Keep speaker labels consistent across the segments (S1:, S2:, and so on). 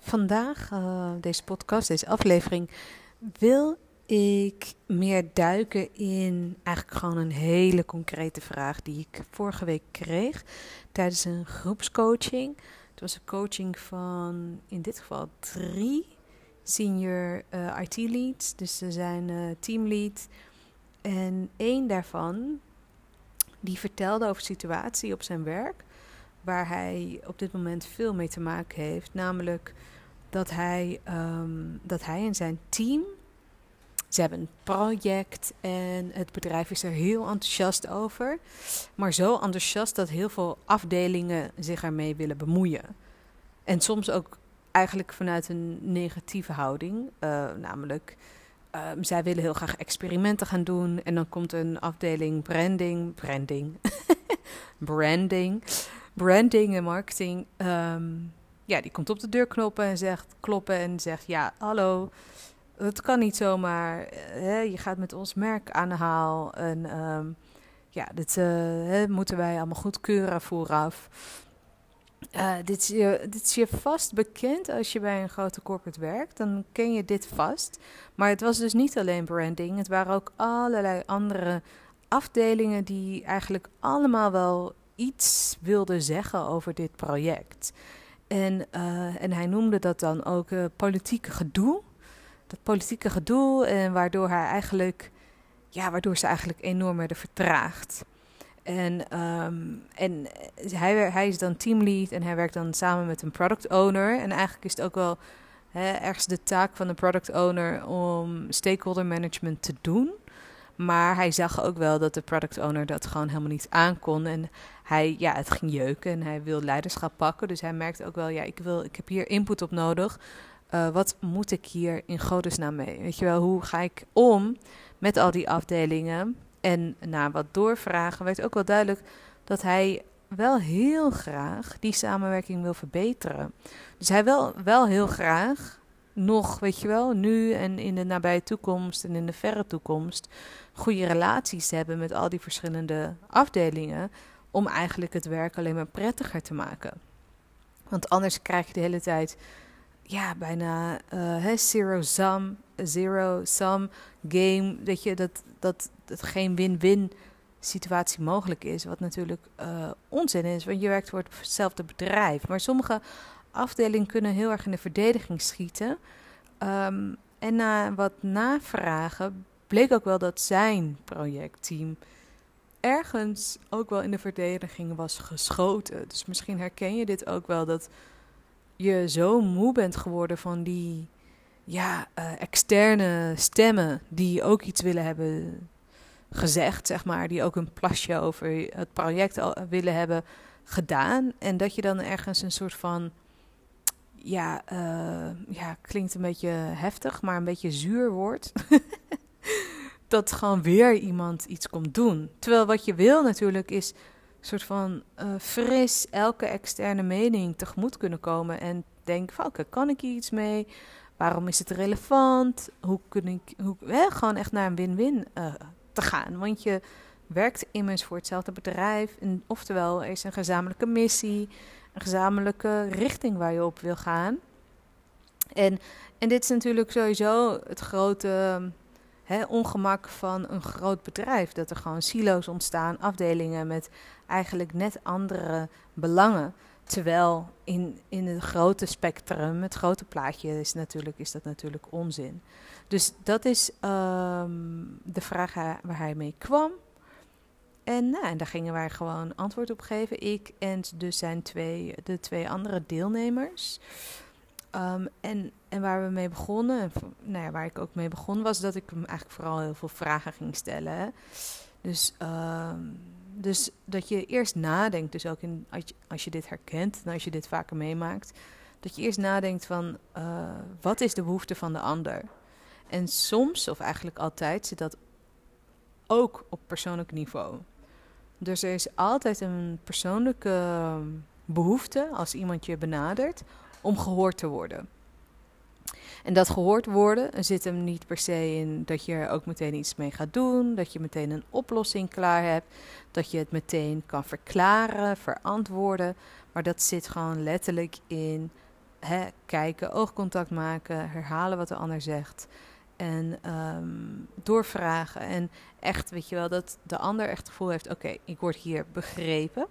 S1: Vandaag, uh, deze podcast, deze aflevering, wil ik meer duiken in eigenlijk gewoon een hele concrete vraag die ik vorige week kreeg tijdens een groepscoaching. Het was een coaching van in dit geval drie senior uh, IT leads. Dus ze zijn uh, teamlead. En één daarvan die vertelde over situatie op zijn werk waar hij op dit moment veel mee te maken heeft. Namelijk dat hij, um, dat hij en zijn team. Ze hebben een project en het bedrijf is er heel enthousiast over. Maar zo enthousiast dat heel veel afdelingen zich ermee willen bemoeien. En soms ook eigenlijk vanuit een negatieve houding. Uh, namelijk, uh, zij willen heel graag experimenten gaan doen. En dan komt een afdeling branding. Branding. branding. Branding en marketing. Um, ja, die komt op de deur knoppen en zegt, kloppen en zegt: Ja, hallo. Het kan niet zomaar. Hè, je gaat met ons merk aan de haal. En um, ja, dit hè, moeten wij allemaal goedkeuren vooraf. Uh, dit, is je, dit is je vast bekend als je bij een grote corporate werkt. Dan ken je dit vast. Maar het was dus niet alleen branding. Het waren ook allerlei andere afdelingen die eigenlijk allemaal wel iets wilden zeggen over dit project. En, uh, en hij noemde dat dan ook uh, politieke gedoe. Dat politieke gedoe, en waardoor hij eigenlijk, ja, waardoor ze eigenlijk enorm werden vertraagd. En, um, en hij, hij is dan teamlead en hij werkt dan samen met een product owner. En eigenlijk is het ook wel hè, ergens de taak van de product owner om stakeholder management te doen. Maar hij zag ook wel dat de product owner dat gewoon helemaal niet aankon. En hij, ja, het ging jeuken en hij wil leiderschap pakken. Dus hij merkte ook wel, ja, ik, wil, ik heb hier input op nodig. Uh, wat moet ik hier in godesnaam mee? Weet je wel, hoe ga ik om met al die afdelingen? En na wat doorvragen werd ook wel duidelijk dat hij wel heel graag die samenwerking wil verbeteren. Dus hij wil wel heel graag nog, weet je wel, nu en in de nabije toekomst en in de verre toekomst, goede relaties hebben met al die verschillende afdelingen. Om eigenlijk het werk alleen maar prettiger te maken. Want anders krijg je de hele tijd, ja, bijna uh, zero-sum zero sum game. Dat, je, dat, dat, dat geen win-win situatie mogelijk is. Wat natuurlijk uh, onzin is, want je werkt voor hetzelfde bedrijf. Maar sommige afdelingen kunnen heel erg in de verdediging schieten. Um, en na wat navragen bleek ook wel dat zijn projectteam ergens ook wel in de verdediging was geschoten. Dus misschien herken je dit ook wel dat je zo moe bent geworden van die ja, uh, externe stemmen die ook iets willen hebben gezegd, zeg maar, die ook een plasje over het project willen hebben gedaan. En dat je dan ergens een soort van ja, uh, ja, klinkt een beetje heftig, maar een beetje zuur wordt. dat gewoon weer iemand iets komt doen. Terwijl wat je wil natuurlijk is soort van uh, fris elke externe mening tegemoet kunnen komen. En denken van oké, kan ik hier iets mee? Waarom is het relevant? Hoe kun ik hoe, hè, gewoon echt naar een win-win uh, te gaan? Want je werkt immers voor hetzelfde bedrijf. En, oftewel, is een gezamenlijke missie een gezamenlijke richting waar je op wil gaan. En, en dit is natuurlijk sowieso het grote ongemak van een groot bedrijf. Dat er gewoon silo's ontstaan, afdelingen met eigenlijk net andere belangen. Terwijl in, in het grote spectrum, het grote plaatje, is, natuurlijk, is dat natuurlijk onzin. Dus dat is um, de vraag waar hij mee kwam. En, nou, en daar gingen wij gewoon antwoord op geven. Ik en dus zijn twee, de twee andere deelnemers. Um, en, en waar we mee begonnen, nou ja, waar ik ook mee begon, was dat ik hem eigenlijk vooral heel veel vragen ging stellen. Dus, um, dus dat je eerst nadenkt, dus ook in, als, je, dit herkent en als je dit vaker meemaakt, dat je eerst nadenkt van uh, wat is de behoefte van de ander? En soms, of eigenlijk altijd, zit dat ook op persoonlijk niveau. Dus er is altijd een persoonlijke behoefte als iemand je benadert om gehoord te worden. En dat gehoord worden zit hem niet per se in dat je er ook meteen iets mee gaat doen, dat je meteen een oplossing klaar hebt, dat je het meteen kan verklaren, verantwoorden. Maar dat zit gewoon letterlijk in hè, kijken, oogcontact maken, herhalen wat de ander zegt. En um, doorvragen. En echt, weet je wel, dat de ander echt het gevoel heeft: oké, ik word hier begrepen.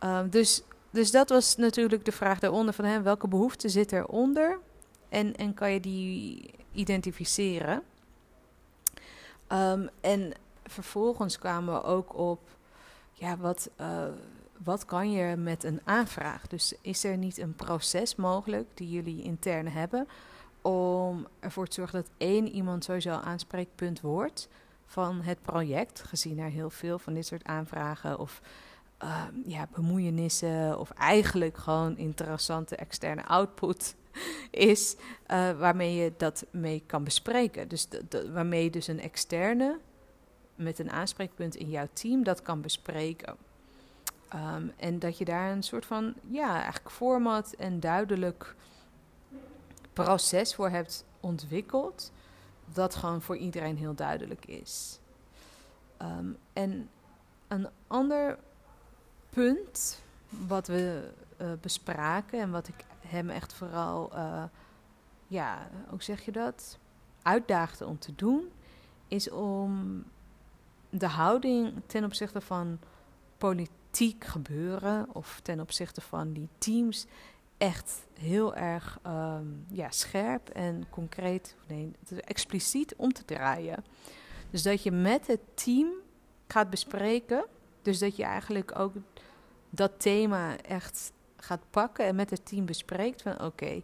S1: Um, dus, dus dat was natuurlijk de vraag daaronder: van hè, welke behoefte zit eronder? En, en kan je die identificeren? Um, en vervolgens kwamen we ook op: ja, wat. Uh, wat kan je met een aanvraag? Dus is er niet een proces mogelijk die jullie intern hebben om ervoor te zorgen dat één iemand sowieso aanspreekpunt wordt van het project, gezien er heel veel van dit soort aanvragen of uh, ja, bemoeienissen of eigenlijk gewoon interessante externe output is, uh, waarmee je dat mee kan bespreken. Dus waarmee je dus een externe met een aanspreekpunt in jouw team dat kan bespreken. Um, en dat je daar een soort van, ja, eigenlijk format en duidelijk proces voor hebt ontwikkeld, dat gewoon voor iedereen heel duidelijk is. Um, en een ander punt wat we uh, bespraken en wat ik hem echt vooral, uh, ja, hoe zeg je dat, uitdaagde om te doen, is om de houding ten opzichte van politiek gebeuren of ten opzichte van die teams echt heel erg um, ja, scherp en concreet, nee, expliciet om te draaien. Dus dat je met het team gaat bespreken. Dus dat je eigenlijk ook dat thema echt gaat pakken en met het team bespreekt van oké,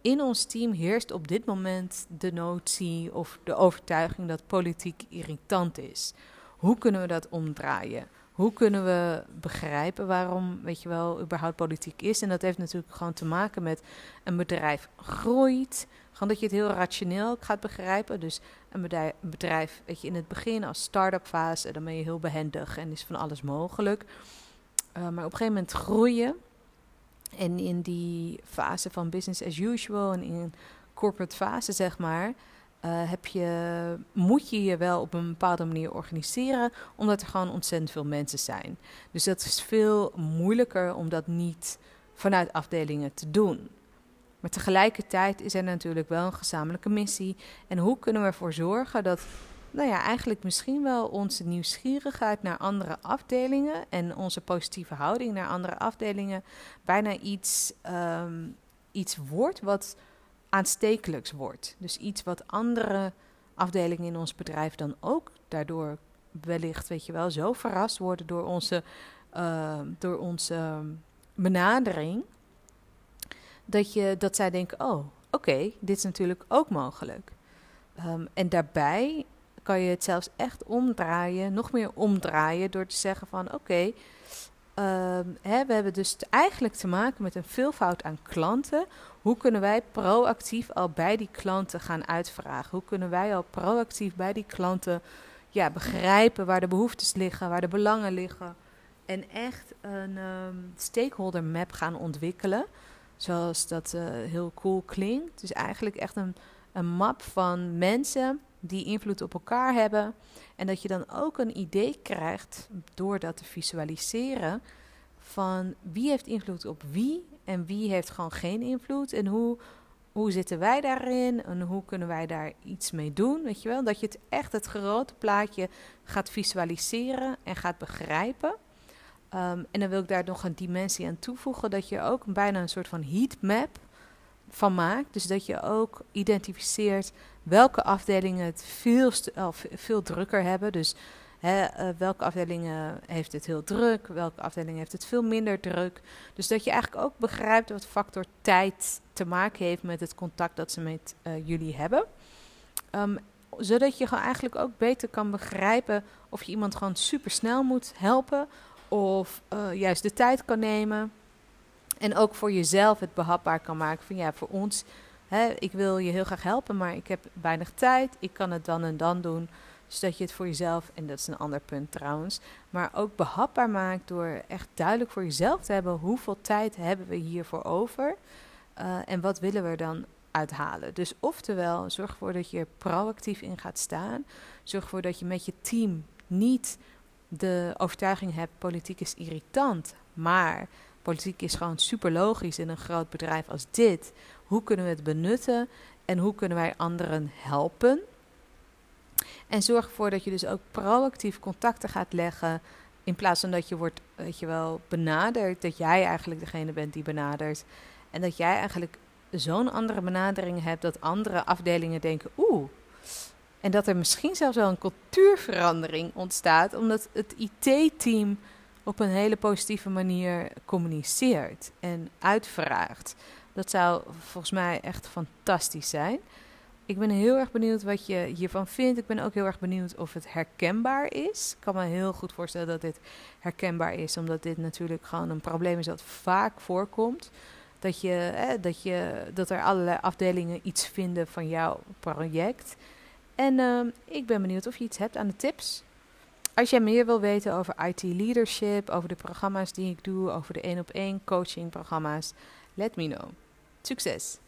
S1: in ons team heerst op dit moment de notie of de overtuiging dat politiek irritant is. Hoe kunnen we dat omdraaien? hoe kunnen we begrijpen waarom, weet je wel, überhaupt politiek is? En dat heeft natuurlijk gewoon te maken met een bedrijf groeit. Gewoon dat je het heel rationeel gaat begrijpen. Dus een bedrijf, weet je, in het begin als start-up fase, dan ben je heel behendig en is van alles mogelijk. Uh, maar op een gegeven moment groeien. En in die fase van business as usual en in corporate fase, zeg maar, uh, heb je, moet je je wel op een bepaalde manier organiseren, omdat er gewoon ontzettend veel mensen zijn. Dus dat is veel moeilijker om dat niet vanuit afdelingen te doen. Maar tegelijkertijd is er natuurlijk wel een gezamenlijke missie. En hoe kunnen we ervoor zorgen dat, nou ja, eigenlijk misschien wel onze nieuwsgierigheid naar andere afdelingen en onze positieve houding naar andere afdelingen bijna iets, um, iets wordt wat aanstekelijks wordt. Dus iets wat andere afdelingen in ons bedrijf dan ook daardoor wellicht, weet je wel, zo verrast worden door onze, uh, door onze benadering. Dat, je, dat zij denken, oh, oké, dit is natuurlijk ook mogelijk. Um, en daarbij kan je het zelfs echt omdraaien, nog meer omdraaien, door te zeggen van oké, hè, we hebben dus eigenlijk te maken met een veelvoud aan klanten. Hoe kunnen wij proactief al bij die klanten gaan uitvragen? Hoe kunnen wij al proactief bij die klanten ja, begrijpen waar de behoeftes liggen, waar de belangen liggen? En echt een um, stakeholder map gaan ontwikkelen. Zoals dat uh, heel cool klinkt. Dus eigenlijk echt een, een map van mensen die invloed op elkaar hebben. En dat je dan ook een idee krijgt door dat te visualiseren van wie heeft invloed op wie en wie heeft gewoon geen invloed en hoe, hoe zitten wij daarin en hoe kunnen wij daar iets mee doen, weet je wel? Dat je het echt het grote plaatje gaat visualiseren en gaat begrijpen. Um, en dan wil ik daar nog een dimensie aan toevoegen dat je ook bijna een soort van heatmap van maakt. Dus dat je ook identificeert welke afdelingen het veel, veel drukker hebben. Dus uh, welke afdelingen heeft het heel druk, welke afdeling heeft het veel minder druk. Dus dat je eigenlijk ook begrijpt wat factor tijd te maken heeft met het contact dat ze met uh, jullie hebben. Um, zodat je gewoon eigenlijk ook beter kan begrijpen of je iemand gewoon super snel moet helpen of juist de tijd kan nemen. En ook voor jezelf het behapbaar kan maken van ja, voor ons, hè, ik wil je heel graag helpen, maar ik heb weinig tijd. Ik kan het dan en dan doen. Dus dat je het voor jezelf, en dat is een ander punt trouwens, maar ook behapbaar maakt door echt duidelijk voor jezelf te hebben hoeveel tijd hebben we hiervoor over uh, en wat willen we er dan uithalen. Dus oftewel, zorg ervoor dat je er proactief in gaat staan. Zorg ervoor dat je met je team niet de overtuiging hebt: politiek is irritant, maar politiek is gewoon super logisch in een groot bedrijf als dit. Hoe kunnen we het benutten en hoe kunnen wij anderen helpen? En zorg ervoor dat je dus ook proactief contacten gaat leggen. In plaats van dat je wordt, weet je wel, benaderd. Dat jij eigenlijk degene bent die benadert. En dat jij eigenlijk zo'n andere benadering hebt dat andere afdelingen denken: oeh. En dat er misschien zelfs wel een cultuurverandering ontstaat, omdat het IT-team op een hele positieve manier communiceert en uitvraagt. Dat zou volgens mij echt fantastisch zijn. Ik ben heel erg benieuwd wat je hiervan vindt. Ik ben ook heel erg benieuwd of het herkenbaar is. Ik kan me heel goed voorstellen dat dit herkenbaar is, omdat dit natuurlijk gewoon een probleem is dat vaak voorkomt. Dat, je, dat, je, dat er allerlei afdelingen iets vinden van jouw project. En ehm, ik ben benieuwd of je iets hebt aan de tips. Als jij meer wil weten over IT leadership, over de programma's die ik doe, over de één op één coaching programma's, let me know. Succes!